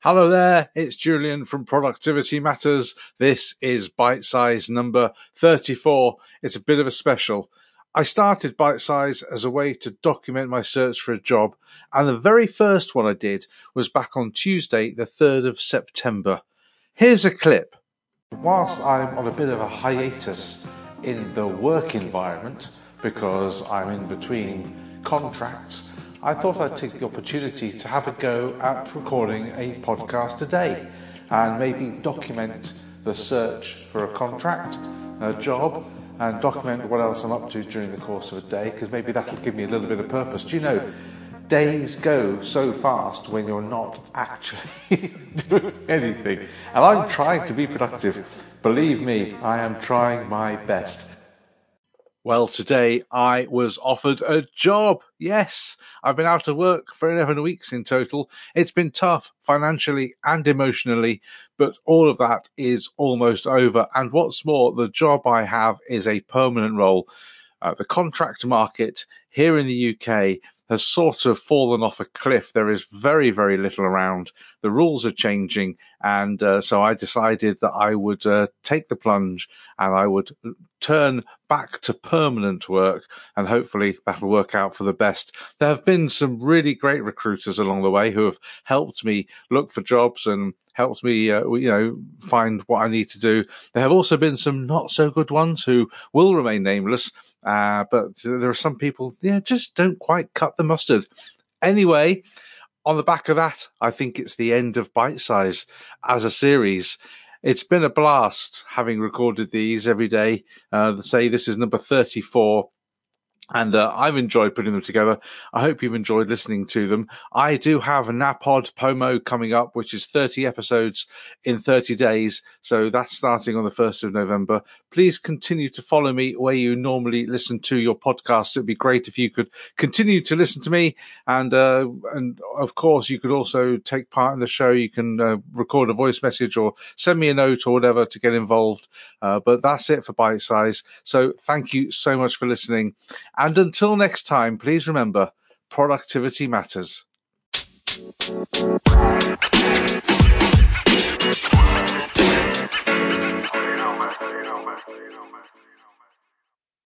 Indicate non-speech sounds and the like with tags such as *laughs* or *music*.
Hello there, it's Julian from Productivity Matters. This is Bitesize number 34. It's a bit of a special. I started Bitesize as a way to document my search for a job, and the very first one I did was back on Tuesday, the 3rd of September. Here's a clip. Whilst I'm on a bit of a hiatus in the work environment because I'm in between contracts, I thought I'd take the opportunity to have a go at recording a podcast today and maybe document the search for a contract, a job, and document what else I'm up to during the course of a day because maybe that'll give me a little bit of purpose. Do you know, days go so fast when you're not actually *laughs* doing anything. And I'm trying to be productive. Believe me, I am trying my best. Well, today I was offered a job. Yes, I've been out of work for 11 weeks in total. It's been tough financially and emotionally, but all of that is almost over. And what's more, the job I have is a permanent role. Uh, the contract market here in the UK has sort of fallen off a cliff. There is very, very little around. The rules are changing. And uh, so I decided that I would uh, take the plunge and I would turn back to permanent work, and hopefully that'll work out for the best. There have been some really great recruiters along the way who have helped me look for jobs and helped me, uh, you know, find what I need to do. There have also been some not so good ones who will remain nameless, uh, but there are some people, yeah, just don't quite cut the mustard. Anyway, on the back of that, I think it's the end of Bitesize as a series. It's been a blast having recorded these every day. Uh, say this is number 34 and uh, I've enjoyed putting them together. I hope you've enjoyed listening to them. I do have a NaPodPoMo coming up, which is 30 episodes in 30 days. So that's starting on the 1st of November. Please continue to follow me where you normally listen to your podcasts. It'd be great if you could continue to listen to me. And, uh, and of course, you could also take part in the show. You can uh, record a voice message or send me a note or whatever to get involved. Uh, but that's it for Bitesize. So thank you so much for listening. And until next time, please remember productivity matters.